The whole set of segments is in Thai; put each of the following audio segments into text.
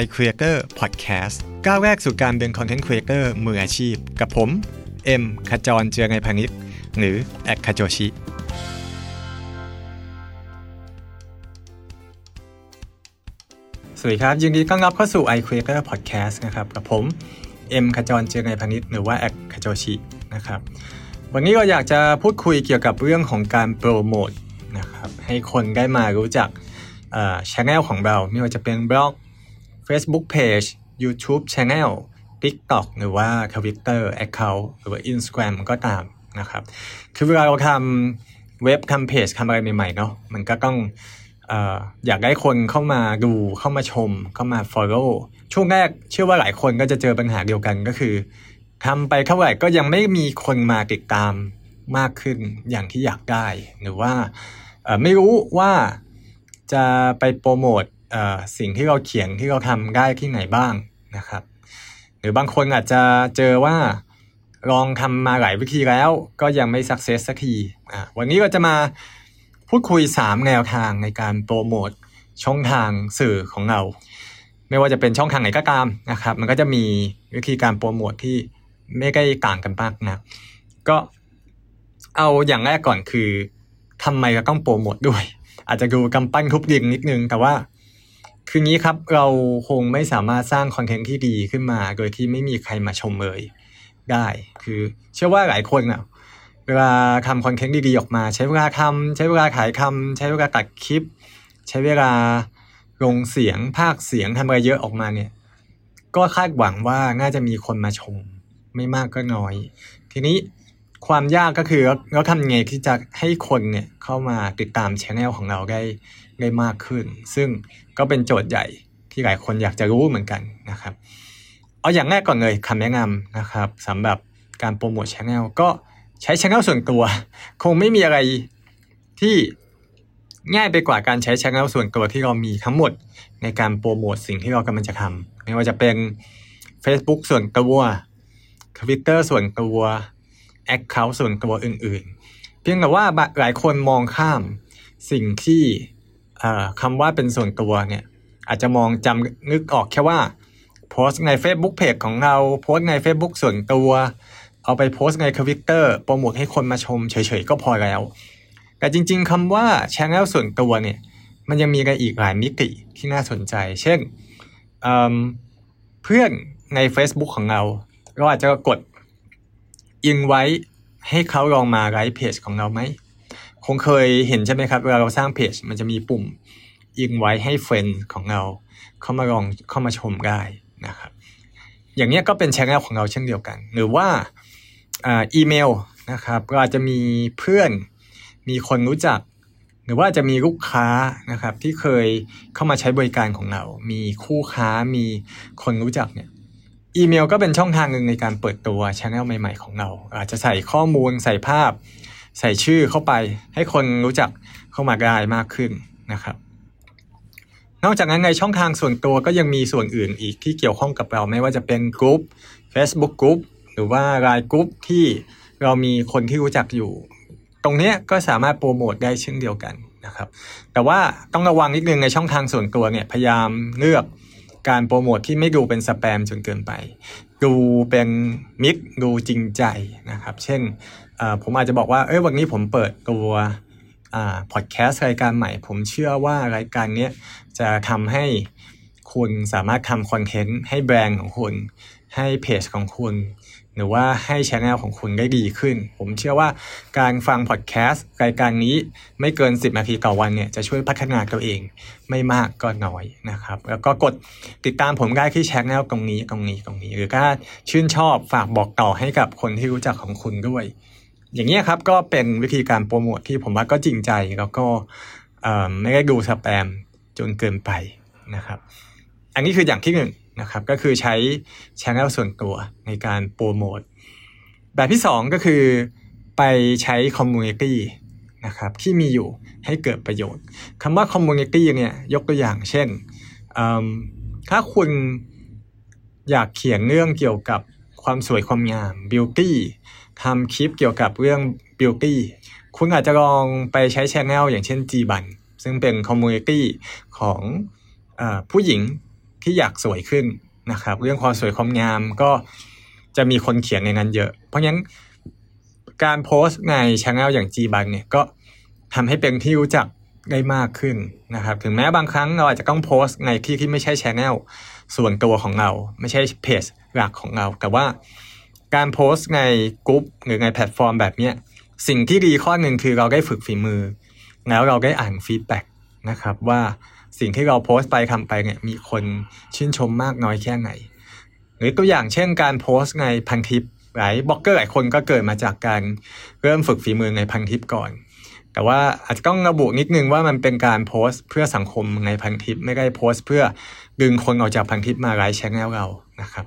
iCreator Podcast ก้าวแรกสู่การเป็น Content Creator มืออาชีพ กับผม เอ็มขจรเจียรนัยพานิชย์ หรือ @khajochi สวัสดีครับยินดีต้อนรับเข้าสู่ iCreator Podcast นะครับ กับผม เอ็มขจรเจียรนัยพานิชย์ หรือว่า @khajochi นะครับ วันนี้เราอยากจะพูดคุยเกี่ยวกับเรื่องของการโปรโมทนะครับให้คนได้มารู้จักช่องของเราไม่ว่าจะเป็นบล็อก Facebook Page YouTube Channel TikTok หรือว่า Twitter Account หรือว่า Instagram ก็ตามนะครับ คือเวลาเราทำเว็บทำเพจทำอะไรใหม่ๆเนาะมันก็ต้องออยากได้คนเข้ามาดูเข้ามาชม เข้ามา follow ช่วงแรกเชื่อว่าหลายคนก็จะเจอปัญหาเดียวกันก็คือทำไปเท่าไหร่ก็ยังไม่มีคนมาติดตามมากขึ้นอย่างที่อยากได้ หรือว่าไม่รู้ว่าจะไปโปรโมท สิ่งที่เราเขียนที่เราทำได้ที่ไหนบ้างนะครับ หรือบางคนอาจจะเจอว่าลองทำมาหลายวิธีแล้วก็ยังไม่สักเซสสักทีวันนี้เราจะมาพูดคุย 3 แนวทางในการโปรโมทช่องทางสื่อของเรา ไม่ว่าจะเป็นช่องทางไหนก็ตามนะครับ มันก็จะมีวิธีการโปรโมทที่ไม่ได้ต่างกันมากนะก็เอาอย่างแรกก่อนคือทำไมเราต้องโปรโมทด้วย อาจจะดูกำปั้นทุบดิงนิดนึง แต่ว่า คืองี้ครับเราคงไม่สามารถสร้างคอนเทนต์ที่ดีขึ้นมา โดยที่ไม่มีใครมาชมเลยได้ คือเชื่อว่าหลายคนอะเวลาทำคอนเทนต์ดีๆออกมา ใช้เวลาทำใช้เวลาขายคำใช้เวลาตัดคลิป ใช้เวลาลงเสียงภาคเสียงทำอะไรเยอะออกมาเนี่ย ก็คาดหวังว่าน่าจะมีคนมาชม ไม่มากก็น้อย ทีนี้ความยากก็คือเราทำยังไงที่จะให้คนเนี่ยเข้ามาติดตามช anel ของเราได้ ได้มากขึ้น ซึ่งก็เป็นโจทย์ใหญ่ที่หลายคนอยากจะรู้เหมือนกันนะครับ เอาอย่างแรกก่อนเลยคำแนะนำนะครับสำหรับการโปรโมทช anel ก็ใช้ช anel ส่วนตัว คงไม่มีอะไรที่ง่ายไปกว่าการใช้ช anel ส่วนตัวที่เรามีทั้งหมดในการโปรโมทสิ่งที่เรากำลังจะทำไม่ว่าจะเป็น Facebook ส่วนตัว Twitter ส่วนตัว Account ส่วนตัวอื่น ๆ เพียงแต่ว่าหลายคนมองข้ามสิ่งที่ คำว่าเป็นส่วนตัวเนี่ย อาจจะมองจำนึกออกแค่ว่าโพสใน Facebook Page ของเราโพสใน Facebook ส่วนตัว เอาไปโพสในทวิตเตอร์โปรโมทให้คนมาชมเฉยๆ ก็พอแล้ว แต่จริงๆคำว่าช anel ส่วนตัวเนี่ย มันยังมีอะไรอีกหลายมิติที่น่าสนใจ เช่นเพื่อนใน Facebook ของเรา เราอาจจะกดอินไว้ให้เขาลองมาไลฟ์เพจของเราไหม คงเคยเห็นใช่ไหมครับ เวลาเราสร้างเพจมันจะมีปุ่มยิงไว้ให้ friend ของเราเข้ามาลองเข้ามาชมได้นะครับ อย่างนี้ก็เป็นช่องของเราเช่นเดียวกัน หรือว่าอีเมลนะครับก็อาจจะมีเพื่อนมีคนรู้จัก หรือว่าจะมีลูกค้านะครับที่เคยเข้ามาใช้บริการของเรา มีคู่ค้ามีคนรู้จักเนี่ยอีเมลก็เป็นช่องทางหนึ่งในการเปิดตัวช anel ใหม่ ๆ ของเรา อาจจะใส่ข้อมูลใส่ภาพ ใส่ชื่อเข้าไปให้คนรู้จักเข้ามาได้มากขึ้นนะครับ นอกจากนั้นในช่องทางส่วนตัวก็ยังมีส่วนอื่นอีกที่เกี่ยวข้องกับเราไม่ว่าจะเป็นกลุ่ม Facebook กลุ่มหรือว่าไลน์กลุ่มที่เรามีคนที่รู้จักอยู่ ตรงนี้ก็สามารถโปรโมทได้เช่นเดียวกันนะครับ แต่ว่าต้องระวังนิดนึงในช่องทางส่วนตัวเนี่ยพยายามเลือกการโปรโมทที่ไม่ดูเป็นสแปมจนเกินไป ดูเป็นมิตรดูจริงใจนะครับ เช่น ผมอาจจะบอกว่าเอ้ยวันนี้ผมเปิดตัวพอดแคสต์รายการใหม่ ผมเชื่อว่ารายการนี้จะทำให้คุณสามารถทำคอนเทนต์ให้แบรนด์ของคุณ ให้เพจของคุณ หรือว่าให้ช anel ของคุณได้ดีขึ้น ผมเชื่อว่าการฟังพอดแคสต์รายการนี้ไม่เกิน 10นาทีต่อวันเนี่ยจะช่วยพัฒนาตัวเองไม่มากก็น้อยนะครับ แล้วก็กดติดตามผมได้ที่ช anel ตรงนี้ตรงนี้ตรงนี้ หรือถ้าชื่นชอบฝากบอกต่อให้กับคนที่รู้จักของคุณด้วย อย่างนี้ครับก็เป็นวิธีการโปรโมทที่ผมว่าก็จริงใจแล้วก็ไม่ได้ดูสแปมจนเกินไปนะครับ อันนี้คืออย่างที่หนึ่งนะครับก็คือใช้ channel ส่วนตัวในการโปรโมทแบบที่สองก็คือไปใช้ community นะครับที่มีอยู่ให้เกิดประโยชน์คำว่า community เนี่ยยกตัวอย่างเช่น ถ้าคุณอยากเขียนเรื่องเกี่ยวกับความสวยความงาม beauty ทำคลิปเกี่ยวกับเรื่อง beauty คุณอาจจะลองไปใช้ channel อย่างเช่น G บันซึ่งเป็น community ของอผู้หญิงที่อยากสวยขึ้นนะครับ เรื่องความสวยความงามก็จะมีคนเขียนในนั้นเยอะ เพราะฉะนั้นการโพสต์ในช anel อย่าง G บังเนี่ยก็ทำให้เป็นที่รู้จักได้มากขึ้นนะครับ ถึงแม้บางครั้งเราอาจจะต้องโพสต์ในที่ที่ไม่ใช่ channel ส่วนตัวของเรา ไม่ใช่เพจหลักของเรา แต่ว่า การโพสต์ในกลุ่มหรือในแพลตฟอร์มแบบเนี้ยสิ่งที่ดีข้อหนึ่งคือเราได้ฝึกฝีมือ แล้วเราได้อ่าน feedback นะครับว่าสิ่งที่เราโพสต์ไปทำไปเนี่ยมีคนชื่นชมมากน้อยแค่ไหน หรือตัวอย่างเช่นการโพสต์ในพันทิปหลายบล็อกเกอร์หลายคนก็เกิดมาจากการเริ่มฝึกฝีมือในพันทิปก่อน แต่ว่าอาจจะต้องระบุนิดนึงว่ามันเป็นการโพสต์เพื่อสังคมในพันทิปไม่ได้โพสต์ เพื่อดึงคนออกจากพันทิปมา like channel เรานะครับ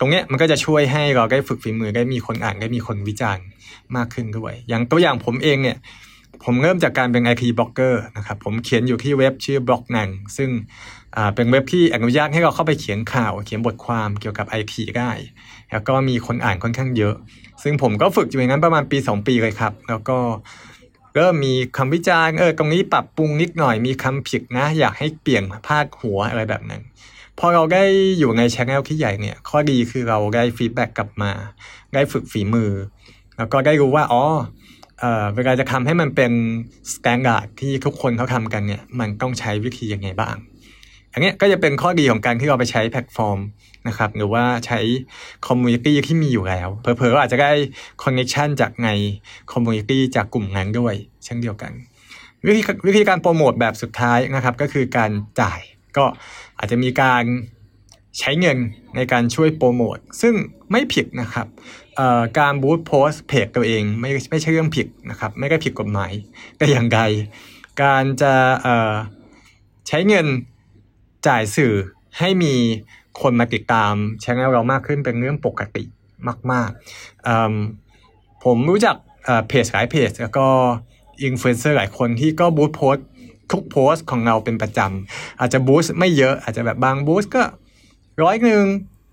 ตรงเนี้ยมันก็จะช่วยให้เราได้ฝึกฝีมือได้มีคนอ่านได้มีคนวิจารณ์มากขึ้นด้วย อย่างตัวอย่างผมเองเนี่ยผมเริ่มจากการเป็น IP บล็อกเกอร์นะครับผมเขียนอยู่ที่เว็บชื่อ Blognone ซึ่งเป็นเว็บที่อนุญาตให้เราเข้าไปเขียนข่าวเขียนบทความเกี่ยวกับ IT ได้ แล้วก็มีคนอ่านค่อนข้างเยอะ ซึ่งผมก็ฝึกอยู่อย่างนั้นประมาณปี 2 ปีเลยครับ แล้วก็เริ่มมีคำวิจารณ์เออตรงนี้ปรับปรุงนิดหน่อยมีคำผิดนะ อยากให้เปลี่ยนพาดหัวอะไรแบบนั้น พอเราได้อยู่ในช anel ที่ใหญ่เนี่ย ข้อดีคือเราได้ feedback กลับมา ได้ฝึกฝีมือ แล้วก็ได้รู้ว่าอ๋อเอ่อเวลาจะทำให้มันเป็น standard ที่ทุกคนเขาทำกันเนี่ยมันต้องใช้วิธียังไงบ้าง อันนี้ก็จะเป็นข้อดีของการที่เราไปใช้แพลตฟอร์มนะครับหรือว่าใช้ community ที่มีอยู่แล้วเผลอๆอาจจะได้ connection จากใน community จากกลุ่มนั้นด้วย เช่นเดียวกัน วิธีวิธีการโปรโมทแบบสุดท้ายนะครับก็คือการจ่าย ก็อาจจะมีการใช้เงินในการช่วยโปรโมทซึ่งไม่ผิดนะครับการบูตโพสเพจตัวเองไม่ไม่ใช่เรื่องผิดนะครับไม่ได้ผิดกฎหมายแต่อย่างใดการจะใช้เงินจ่ายสื่อให้มีคนมาติดตามช anel เรามากขึ้นเป็นเรื่องปกติมากๆผมรู้จักเพจหลายเพจแล้วก็อินฟลูเอนเซอร์หลายคนที่ก็ boost post ทุกโพสต์ของเราเป็นประจำอาจจะ boost ไม่เยอะอาจจะแบบบาง boost ก็ร้อยหนึ่ง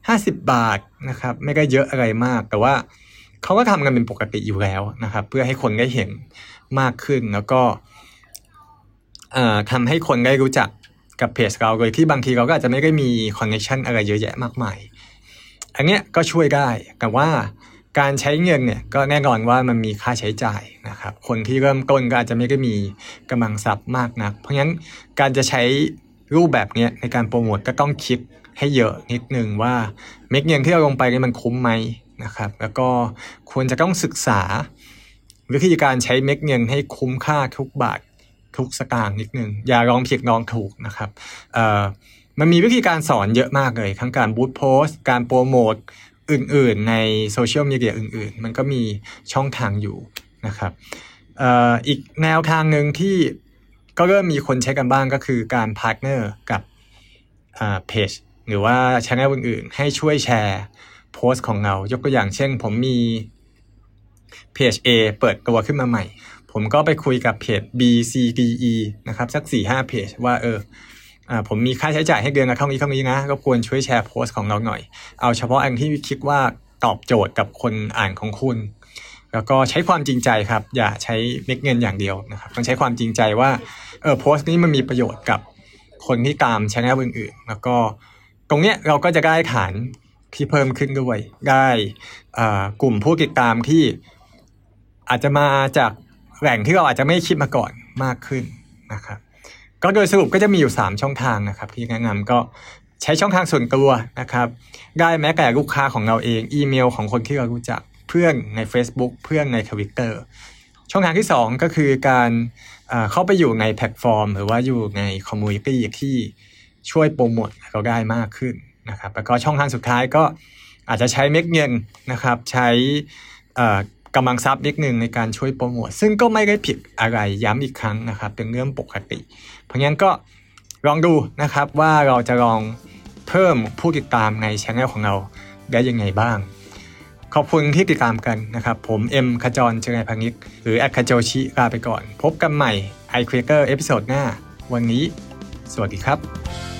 ห้าสิบบาทนะครับไม่ได้เยอะอะไรมาก แต่ว่าเขาก็ทำกันเป็นปกติอยู่แล้วนะครับ เพื่อให้คนได้เห็นมากขึ้นแล้วก็ทำให้คนได้รู้จักกับเพจเราโดยที่บางทีเราก็อาจจะไม่ได้มี connection อะไรเยอะแยะมากมาย อันเนี้ยก็ช่วยได้แต่ว่า การใช้เงินเนี่ยก็แน่นอนว่ามันมีค่าใช้จ่ายนะครับ คนที่เริ่มต้นก็อาจจะไม่ได้มีกำลังทรัพย์มากนัก เพราะฉะนั้นการจะใช้รูปแบบนี้ในการโปรโมทก็ต้องคิดให้เยอะนิดนึงว่าเม็ดเงินที่เราลงไปนี่มันคุ้มไหมนะครับ แล้วก็ควรจะต้องศึกษาวิธีการใช้เม็ดเงินให้คุ้มค่าทุกบาททุกสตางค์นิดนึงอย่าลองผิดลองถูกนะครับเอ่อมันมีวิธีการสอนเยอะมากเลย ทั้งการ boost post การโปรโมท อื่นๆ ในโซเชียลมีเดียอื่นๆ มันก็มีช่องทางอยู่นะครับอีกแนวทางหนึ่งที่ก็เริ่มมีคนใช้กันบ้างก็คือการ partner กับเพจหรือว่าช anel อื่นๆ ให้ช่วยแชร์โพสต์ของเรา ยกตัวอย่างเช่น ผมมีเพจ A เปิดตัวขึ้นมาใหม่ ผมก็ไปคุยกับเพจ B C D E นะครับ สัก 4 5เพจว่าเออ อ่าผมมีค่าใช้จ่ายให้เดือนละเท่านี้เท่านี้นะก็ควรช่วยแชร์โพสต์ของเราหน่อย เอาเฉพาะอันที่คิดว่าตอบโจทย์กับคนอ่านของคุณ แล้วก็ใช้ความจริงใจครับ อย่าใช้เม็ดเงินอย่างเดียวนะครับต้องใช้ความจริงใจว่าเออโพสต์นี้มันมีประโยชน์กับคนที่ตามช anel อื่นๆแล้วก็ตรงเนี้ยเราก็จะได้ฐานที่เพิ่มขึ้นด้วย ได้กลุ่มผู้ติดตามที่อาจจะมาจากแหล่งที่เราอาจจะไม่คิดมาก่อนมากขึ้นนะครับ ก็โดยสรุปก็จะมีอยู่ 3 ช่องทางนะครับที่แนะนำก็ใช้ช่องทางส่วนตัวนะครับ ได้แม้แต่ลูกค้าของเราเอง อีเมลของคนที่เรารู้จักเพื่อนใน Facebook เพื่อนในทวิตเตอร์ช่องทางที่ 2 ก็คือการเข้าไปอยู่ในแพลตฟอร์ม หรือว่าอยู่ใน community ที่ช่วยโปรโมทเราได้มากขึ้นนะครับแล้วก็ช่องทางสุดท้ายก็อาจจะใช้เม็ดเงินนะครับ ใช้ กำลังทรัพย์นิดหนึ่งในการช่วยโปรโมทซึ่งก็ไม่ได้ผิดอะไรย้ำอีกครั้งนะครับ เป็นเรื่องปกติ เพราะงั้นก็ลองดูนะครับว่าเราจะลองเพิ่มผู้ติดตามในช่องของเราได้ยังไงบ้าง ขอบคุณที่ติดตามกันนะครับ ผมเอ็มขจรเจียรนัยพานิชย์ หรือ @khajochi ลาไปก่อน พบกันใหม่ iCreator episode หน้า วันนี้ สวัสดีครับ